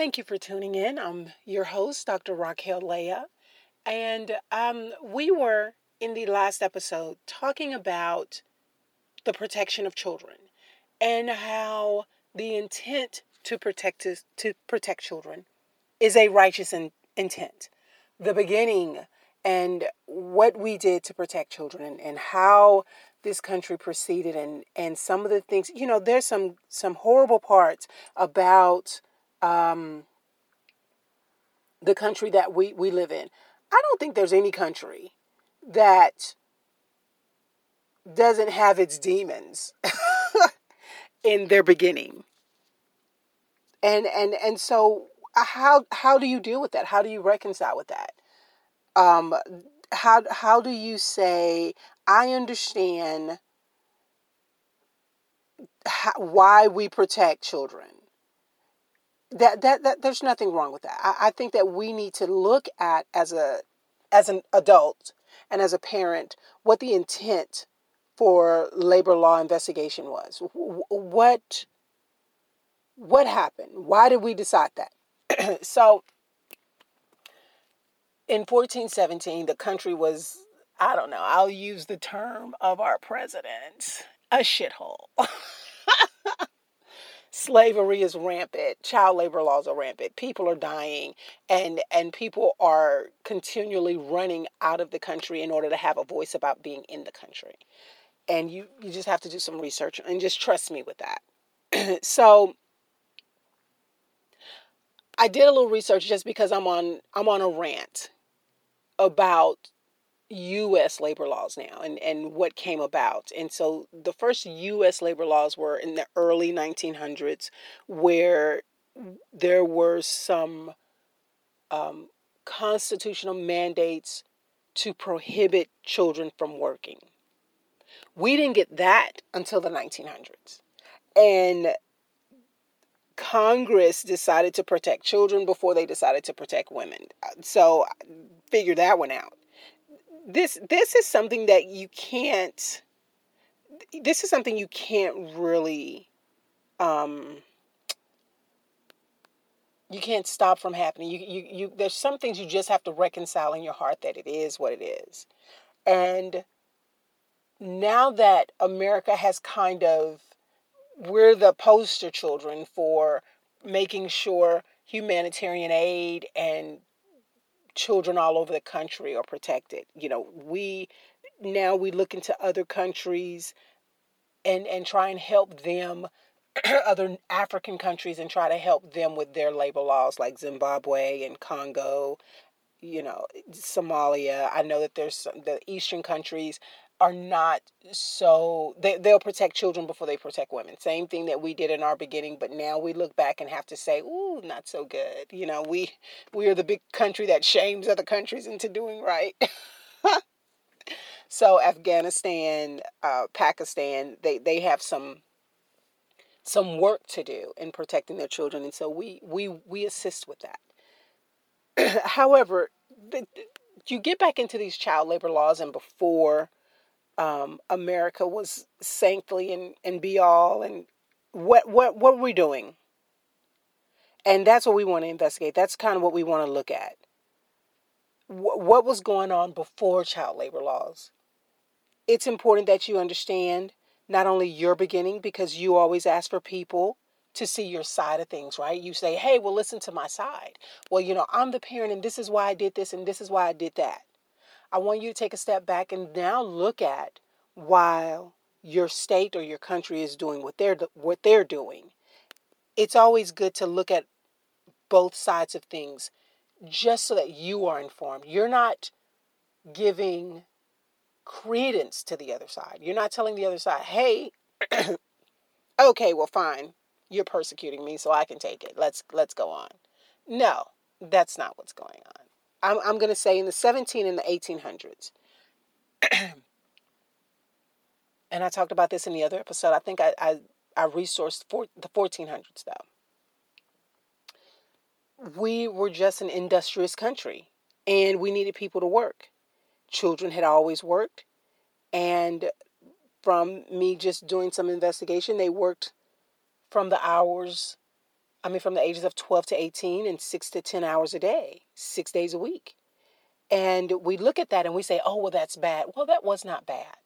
Thank you for tuning in. I'm your host, Dr. Raquel Leah. And um, we were in the last episode talking about the protection of children and how the intent to protect to protect children is a righteous in, intent. The beginning and what we did to protect children and, how this country proceeded and and some of the things you know there's some some horrible parts about um, the country that we we live in. I don't think there's any country that doesn't have its demons in their beginning. And and and so how how do you deal with that? How do you reconcile with that? Um how how do you say I understand how, why we protect children. That, that that there's nothing wrong with that. I, I think that we need to look at as a as an adult and as a parent what the intent for labor law investigation was. What what happened? Why did we decide that? so in 1417 the country was I don't know, I'll use the term of our president a shithole. Slavery is rampant. Child labor laws are rampant. People are dying and and people are continually running out of the country in order to have a voice about being in the country. And you you just have to do some research and just trust me with that. so I did a little research just because I'm on I'm on a rant about U.S. labor laws now and, and what came about. And so the first U.S. labor laws were in the early 1900s, where there were some um, constitutional mandates to prohibit children from working. We didn't get that until the 1900s. And Congress decided to protect children before they decided to protect women. So figure that one out this this is something that you can't this is something you can't really um you can't stop from happening. You you, you there's some things you just have to reconcile in your heart that it is what it is. And now that america has kind of we're the poster children for making sure humanitarian aid and children all over the country are protected. You know, we now we look into other countries and and try and help them other African countries and try to help them with their labor laws like Zimbabwe and Congo, you know, Somalia. I know that there's some, the eastern countries are not so they, they'll protect children before they protect women. Same thing that we did in our beginning but now we look back and have to say ooh not so good. You know we we are the big country that shames other countries into doing right. So afghanistan uh, pakistan they they have some some work to do in protecting their children and so we we we assist with that. However the, you get back into these child labor laws and before um, America was saintly and, and be all and what what what were we doing? And that's what we want to investigate. That's kind of what we want to look at. What was going on before child labor laws? It's important that you understand not only your beginning because you always ask for people to see your side of things, right? You say, "Hey, well listen to my side." Well, you know, I'm the parent and this is why I did this and this is why I did that. I want you to take a step back and now look at while your state or your country is doing what they're what they're doing. It's always good to look at both sides of things just so that you are informed. You're not giving credence to the other side. You're not telling the other side, "Hey, okay, well fine. You're persecuting me, so I can take it. Let's let's go on." No, that's not what's going on. I'm, I'm going to say in the 17 and the 1800s. and I talked about this in the other episode. I think I, I, I resourced for the 1400s though. We were just an industrious country and we needed people to work. Children had always worked. And from me just doing some investigation, they worked from the hours I mean, from the ages of 12 to 18 and six to 10 hours a day, six days a week. And we look at that and we say, oh, well, that's bad. Well, that was not bad.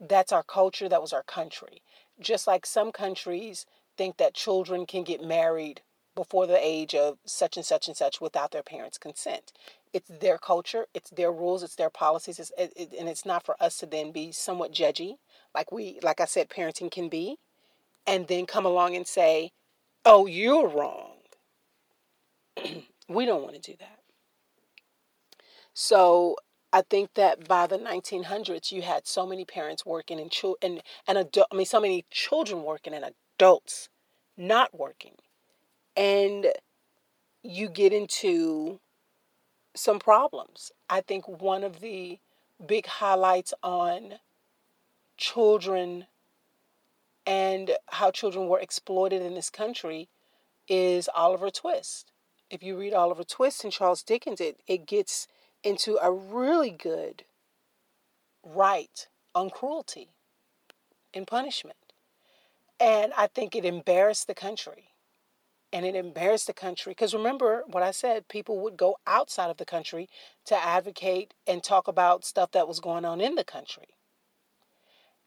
That's our culture, that was our country. Just like some countries think that children can get married before the age of such and such and such without their parents' consent. It's their culture, it's their rules, it's their policies, it's, it, it, and it's not for us to then be somewhat judgy, like we, like I said, parenting can be, and then come along and say, "Oh, you're wrong." we don't want to do that. So I think that by the 1900s, you had so many parents working and children and, and adult, I mean, so many children working and adults not working, and you get into some problems. I think one of the big highlights on children and how children were exploited in this country is Oliver Twist. If you read Oliver Twist and Charles Dickens, it, it gets into a really good right on cruelty and punishment. And I think it embarrassed the country. And it embarrassed the country because remember what I said people would go outside of the country to advocate and talk about stuff that was going on in the country.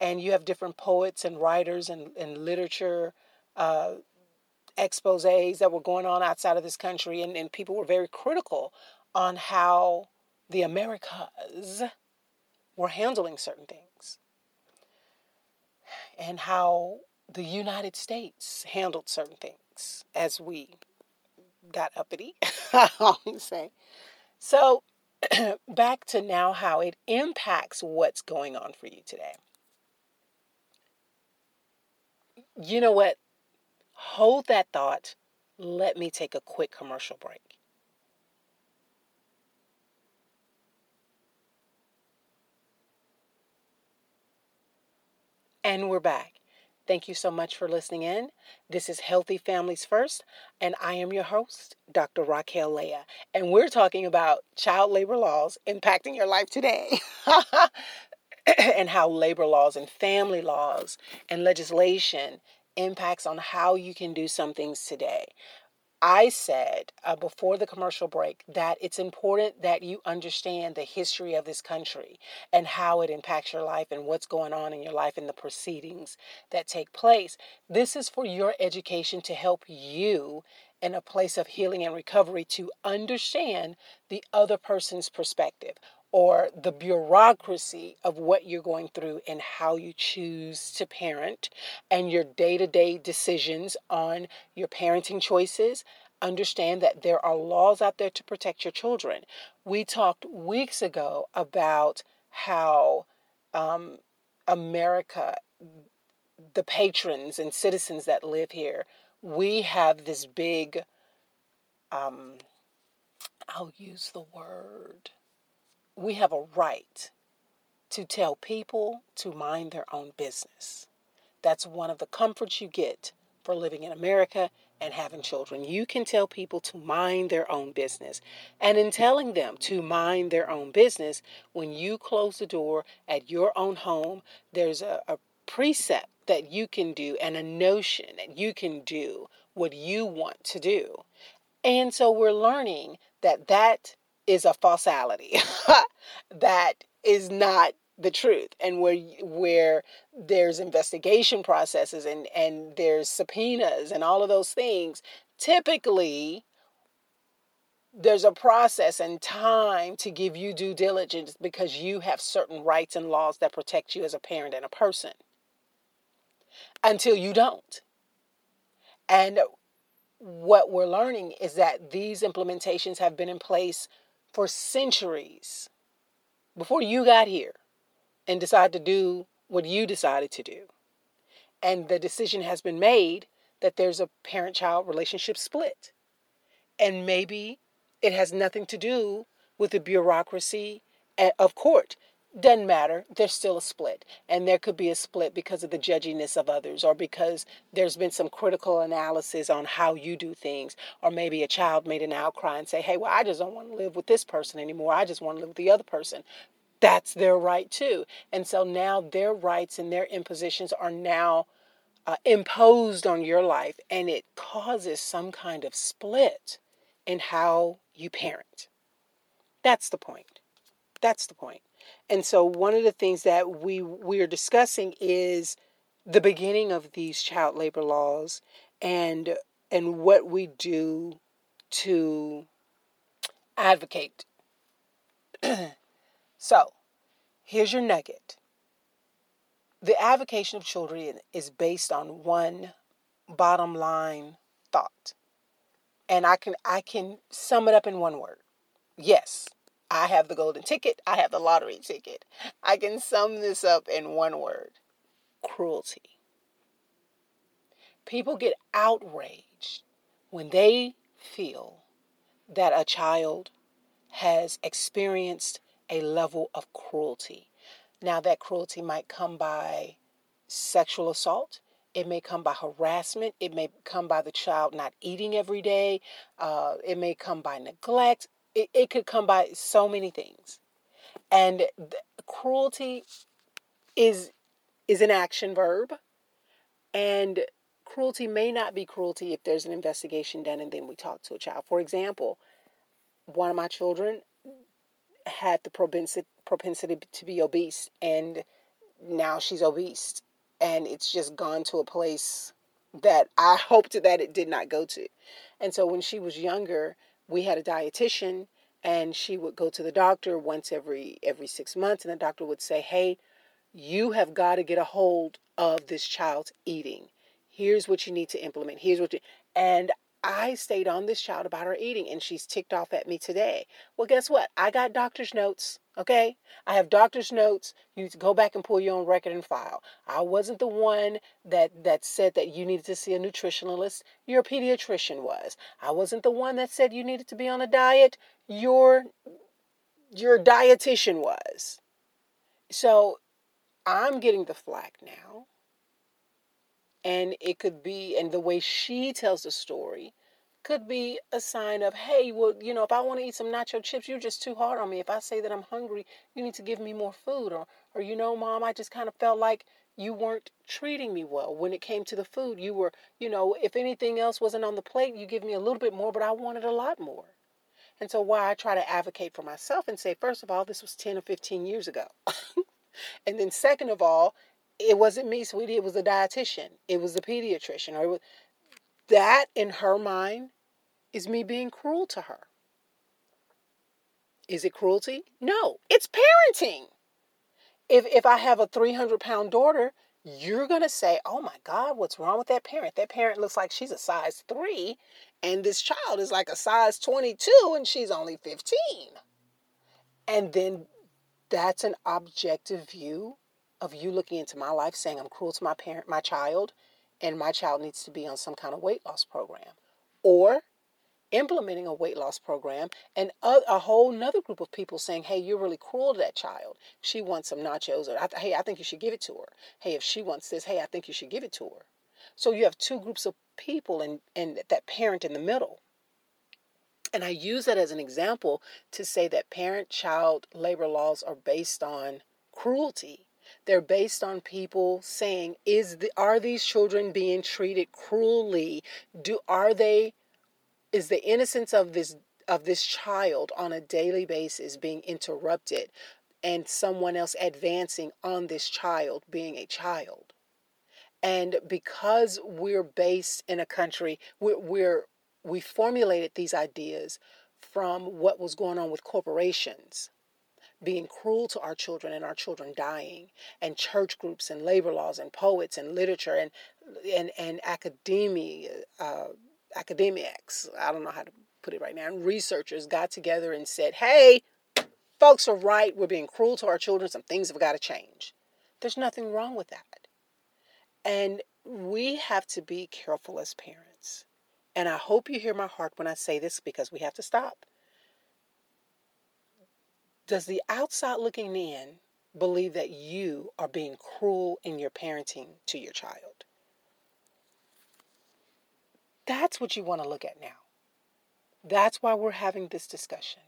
And you have different poets and writers and, and literature uh, exposes that were going on outside of this country, and, and people were very critical on how the Americas were handling certain things and how the United States handled certain things as we got uppity, I always say. So, back to now how it impacts what's going on for you today. You know what? Hold that thought. Let me take a quick commercial break. And we're back. Thank you so much for listening in. This is Healthy Families First, and I am your host, Dr. Raquel Leah. And we're talking about child labor laws impacting your life today. and how labor laws and family laws and legislation impacts on how you can do some things today. I said uh, before the commercial break that it's important that you understand the history of this country and how it impacts your life and what's going on in your life and the proceedings that take place. This is for your education to help you in a place of healing and recovery to understand the other person's perspective or the bureaucracy of what you're going through and how you choose to parent and your day to day decisions on your parenting choices. Understand that there are laws out there to protect your children. We talked weeks ago about how um, America, the patrons and citizens that live here, we have this big, um, I'll use the word we have a right to tell people to mind their own business. That's one of the comforts you get for living in America and having children. You can tell people to mind their own business. And in telling them to mind their own business, when you close the door at your own home, there's a, a precept that you can do and a notion that you can do what you want to do. And so we're learning that that is a falsality that is not the truth and where where there's investigation processes and and there's subpoenas and all of those things typically there's a process and time to give you due diligence because you have certain rights and laws that protect you as a parent and a person until you don't. And what we're learning is that these implementations have been in place for centuries before you got here and decided to do what you decided to do. And the decision has been made that there's a parent child relationship split. And maybe it has nothing to do with the bureaucracy of court. Doesn't matter. There's still a split. And there could be a split because of the judginess of others or because there's been some critical analysis on how you do things. Or maybe a child made an outcry and say, hey, well, I just don't want to live with this person anymore. I just want to live with the other person. That's their right too. And so now their rights and their impositions are now uh, imposed on your life and it causes some kind of split in how you parent. That's the point. That's the point. And so one of the things that we we are discussing is the beginning of these child labor laws and and what we do to advocate. so, here's your nugget. The advocacy of children is based on one bottom line thought. And I can I can sum it up in one word. Yes, I have the golden ticket. I have the lottery ticket. I can sum this up in one word. Cruelty. People get outraged when they feel that a child has experienced a level of cruelty. Now, that cruelty might come by sexual assault, it may come by harassment, it may come by the child not eating every day, uh, it may come by neglect, it, it could come by so many things. And cruelty is is an action verb and cruelty may not be cruelty if there's an investigation done and then we talk to a child. For example, one of my children had the propensity propensity to be obese and now she's obese and it's just gone to a place that I hoped that it did not go to. And so when she was younger, we had a dietitian and she would go to the doctor once every every 6 months and the doctor would say, "Hey, you have got to get a hold of this child's eating. Here's what you need to implement. Here's what you and I stayed on this child about her eating and she's ticked off at me today. Well, guess what? I got doctor's notes, okay? I have doctor's notes. You go back and pull your own record and file. I wasn't the one that that said that you needed to see a nutritionalist. Your pediatrician was. I wasn't the one that said you needed to be on a diet. Your your dietitian was. So, I'm getting the flack now and it could be and the way she tells the story could be a sign of hey well you know if i want to eat some nacho chips you're just too hard on me if i say that i'm hungry you need to give me more food or or you know mom i just kind of felt like you weren't treating me well when it came to the food you were you know if anything else wasn't on the plate you give me a little bit more but i wanted a lot more and so why i try to advocate for myself and say first of all this was 10 or 15 years ago and then second of all it wasn't me, sweetie. It was a dietitian. It was a pediatrician. Or it was, that in her mind is me being cruel to her. Is it cruelty? No, it's parenting. If if I have a 300 pound daughter, you're gonna say, "Oh my God, what's wrong with that parent? That parent looks like she's a size three, and this child is like a size 22, and she's only 15." And then that's an objective view of you looking into my life saying I'm cruel to my parent, my child, and my child needs to be on some kind of weight loss program. Or implementing a weight loss program and a, whole another group of people saying hey you're really cruel to that child. She wants some nachos or hey i think you should give it to her. Hey if she wants this hey i think you should give it to her. So you have two groups of people and and that parent in the middle. And i use that as an example to say that parent child labor laws are based on cruelty they're based on people saying, "Is the, are these children being treated cruelly? Do are they? Is the innocence of this of this child on a daily basis being interrupted, and someone else advancing on this child being a child?" And because we're based in a country, we're, we're we formulated these ideas from what was going on with corporations being cruel to our children and our children dying, and church groups and labor laws and poets and literature and and and academia, uh, academics. I don't know how to put it right now. And researchers got together and said, "Hey, folks are right. We're being cruel to our children. Some things have got to change." There's nothing wrong with that, and we have to be careful as parents. And I hope you hear my heart when I say this because we have to stop does the outside looking in believe that you are being cruel in your parenting to your child? That's what you want to look at now. That's why we're having this discussion.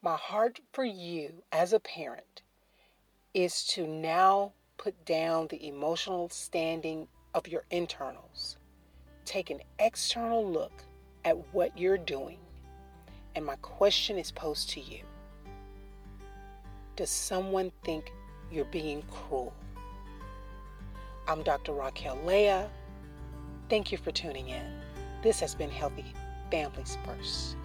My heart for you as a parent is to now put down the emotional standing of your internals. Take an external look at what you're doing. And my question is posed to you Does someone think you're being cruel? I'm Dr. Raquel Leah. Thank you for tuning in. This has been Healthy Families First.